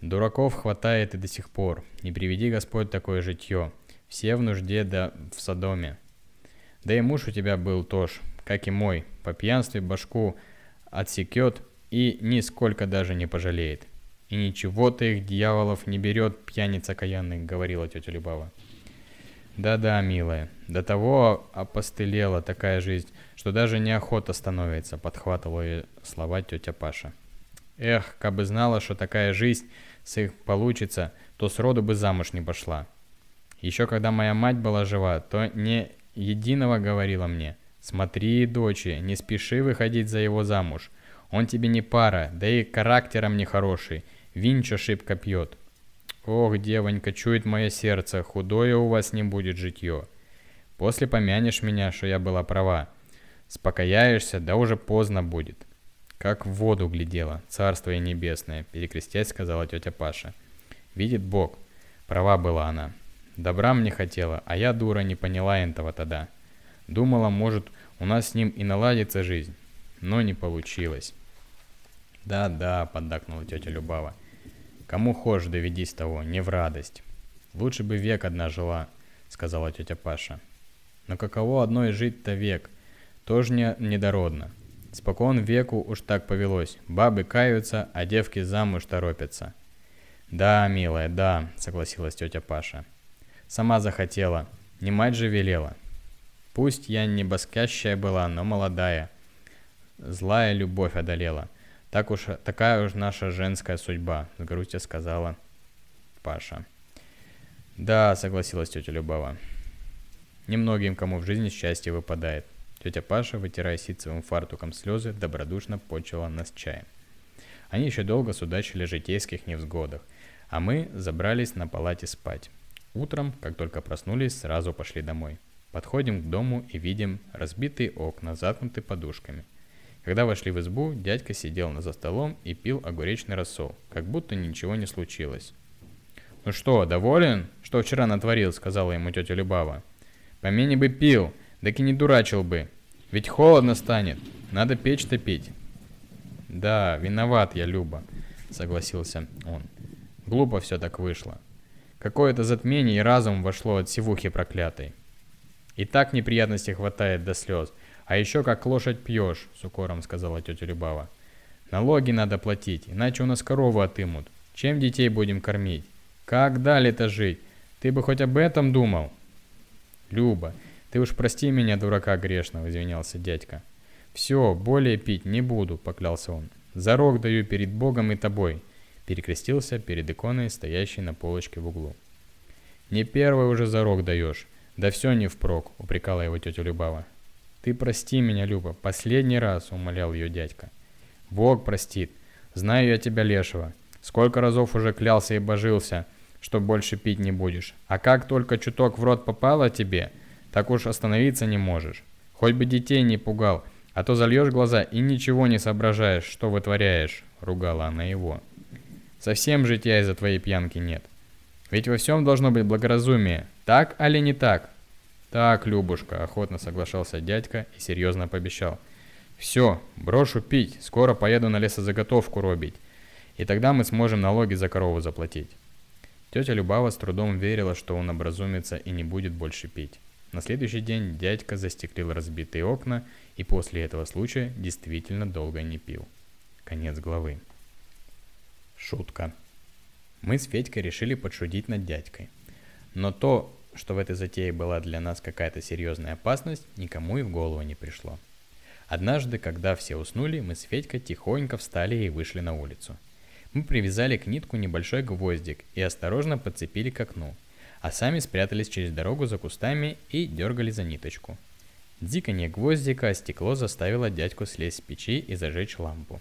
Дураков хватает и до сих пор. Не приведи Господь такое житье. Все в нужде да в Содоме. Да и муж у тебя был тоже, как и мой. По пьянстве башку отсекет и нисколько даже не пожалеет. И ничего ты их дьяволов не берет, пьяница каянный, говорила тетя Любава. Да-да, милая, до того опостылела такая жизнь, что даже неохота становится, подхватывала ее слова тетя Паша. Эх, как бы знала, что такая жизнь с их получится, то сроду бы замуж не пошла. Еще когда моя мать была жива, то не единого говорила мне. Смотри, дочи, не спеши выходить за его замуж. Он тебе не пара, да и характером не хороший. Винчо шибко пьет. Ох, девонька, чует мое сердце, худое у вас не будет житье. После помянешь меня, что я была права. Спокояешься, да уже поздно будет. Как в воду глядела, царство и небесное, перекрестясь, сказала тетя Паша. Видит Бог. Права была она. Добра мне хотела, а я, дура, не поняла этого тогда. Думала, может, у нас с ним и наладится жизнь, но не получилось. «Да-да», — поддакнула тетя Любава. Кому хошь доведись того, не в радость. Лучше бы век одна жила, сказала тетя Паша. Но каково одной жить-то век? Тоже не недородно. Спокон веку уж так повелось. Бабы каются, а девки замуж торопятся. Да, милая, да, согласилась тетя Паша. Сама захотела, не мать же велела. Пусть я не баскящая была, но молодая. Злая любовь одолела – так уж, такая уж наша женская судьба, с грустью сказала Паша. Да, согласилась тетя Любава. Немногим кому в жизни счастье выпадает. Тетя Паша, вытирая ситцевым фартуком слезы, добродушно почила нас чаем. Они еще долго судачили о житейских невзгодах, а мы забрались на палате спать. Утром, как только проснулись, сразу пошли домой. Подходим к дому и видим разбитые окна, заткнутые подушками. Когда вошли в избу, дядька сидел за столом и пил огуречный рассол, как будто ничего не случилось. «Ну что, доволен? Что вчера натворил?» — сказала ему тетя Любава. «Помене бы пил, так и не дурачил бы. Ведь холодно станет, надо печь топить». «Да, виноват я, Люба», — согласился он. «Глупо все так вышло. Какое-то затмение и разум вошло от сивухи проклятой. И так неприятностей хватает до слез, «А еще как лошадь пьешь», — с укором сказала тетя Любава. «Налоги надо платить, иначе у нас корову отымут. Чем детей будем кормить? Как далее-то жить? Ты бы хоть об этом думал?» «Люба, ты уж прости меня, дурака грешного», — извинялся дядька. «Все, более пить не буду», — поклялся он. «Зарок даю перед Богом и тобой», — перекрестился перед иконой, стоящей на полочке в углу. «Не первый уже зарок даешь, да все не впрок», — упрекала его тетя Любава. «Ты прости меня, Люба, последний раз», — умолял ее дядька. «Бог простит. Знаю я тебя, лешего. Сколько разов уже клялся и божился, что больше пить не будешь. А как только чуток в рот попало тебе, так уж остановиться не можешь. Хоть бы детей не пугал, а то зальешь глаза и ничего не соображаешь, что вытворяешь», — ругала она его. «Совсем житья из-за твоей пьянки нет. Ведь во всем должно быть благоразумие. Так али не так?» «Так, Любушка», — охотно соглашался дядька и серьезно пообещал. «Все, брошу пить, скоро поеду на лесозаготовку робить, и тогда мы сможем налоги за корову заплатить». Тетя Любава с трудом верила, что он образумится и не будет больше пить. На следующий день дядька застеклил разбитые окна и после этого случая действительно долго не пил. Конец главы. Шутка. Мы с Федькой решили подшутить над дядькой. Но то, что в этой затее была для нас какая-то серьезная опасность, никому и в голову не пришло. Однажды, когда все уснули, мы с Федькой тихонько встали и вышли на улицу. Мы привязали к нитку небольшой гвоздик и осторожно подцепили к окну. а сами спрятались через дорогу за кустами и дергали за ниточку. Диканье гвоздика о стекло заставило дядьку слезть с печи и зажечь лампу.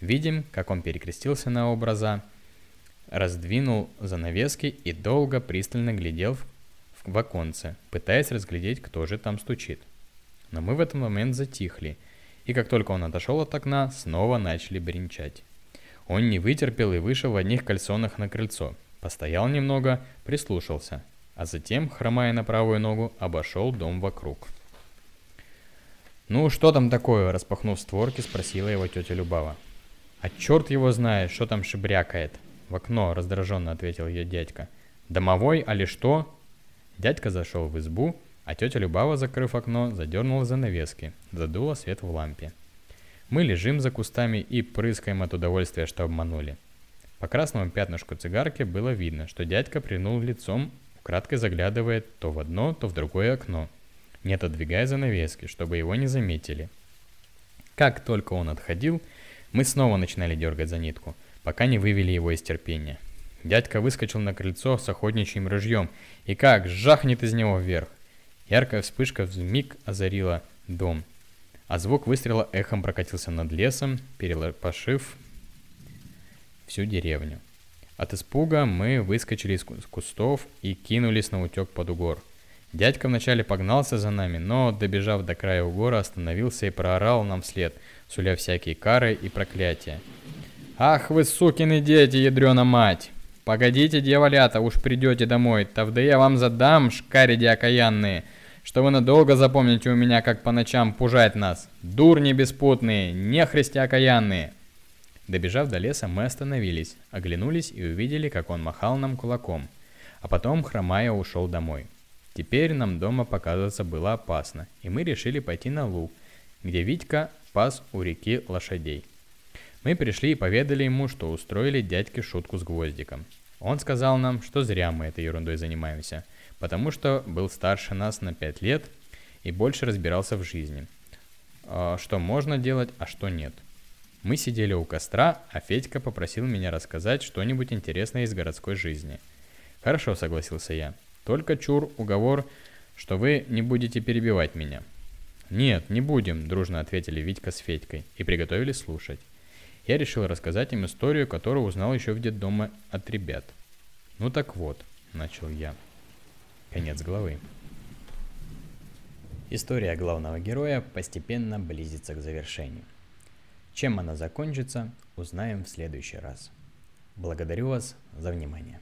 Видим, как он перекрестился на образа, раздвинул занавески и долго пристально глядел в, в оконце, пытаясь разглядеть, кто же там стучит. Но мы в этот момент затихли, и как только он отошел от окна, снова начали бренчать. Он не вытерпел и вышел в одних кальсонах на крыльцо. Постоял немного, прислушался, а затем, хромая на правую ногу, обошел дом вокруг. «Ну, что там такое?» – распахнув створки, спросила его тетя Любава. «А черт его знает, что там шибрякает!» «В окно», – раздраженно ответил ее дядька. «Домовой, али что?» Дядька зашел в избу, а тетя Любава, закрыв окно, задернула занавески, задула свет в лампе. Мы лежим за кустами и прыскаем от удовольствия, что обманули. По красному пятнышку цигарки было видно, что дядька прильнул лицом, украдкой заглядывает то в одно, то в другое окно, не отодвигая занавески, чтобы его не заметили. Как только он отходил, мы снова начинали дергать за нитку, пока не вывели его из терпения. Дядька выскочил на крыльцо с охотничьим ружьем и как жахнет из него вверх. Яркая вспышка в миг озарила дом – а звук выстрела эхом прокатился над лесом, перелопашив всю деревню. От испуга мы выскочили из кустов и кинулись на утек под угор. Дядька вначале погнался за нами, но, добежав до края угора, остановился и проорал нам вслед, суля всякие кары и проклятия. «Ах вы, сукины дети, ядрена мать! Погодите, дьяволята, уж придете домой, тогда я вам задам, шкариди окаянные!» что вы надолго запомните у меня, как по ночам пужать нас. Дурни беспутные, нехристи окаянные. Добежав до леса, мы остановились, оглянулись и увидели, как он махал нам кулаком. А потом, хромая, ушел домой. Теперь нам дома показываться было опасно, и мы решили пойти на луг, где Витька пас у реки лошадей. Мы пришли и поведали ему, что устроили дядьке шутку с гвоздиком. Он сказал нам, что зря мы этой ерундой занимаемся – потому что был старше нас на 5 лет и больше разбирался в жизни. А, что можно делать, а что нет. Мы сидели у костра, а Федька попросил меня рассказать что-нибудь интересное из городской жизни. Хорошо, согласился я. Только чур, уговор, что вы не будете перебивать меня. Нет, не будем, дружно ответили Витька с Федькой и приготовились слушать. Я решил рассказать им историю, которую узнал еще в детдоме от ребят. Ну так вот, начал я. Конец главы. История главного героя постепенно близится к завершению. Чем она закончится, узнаем в следующий раз. Благодарю вас за внимание.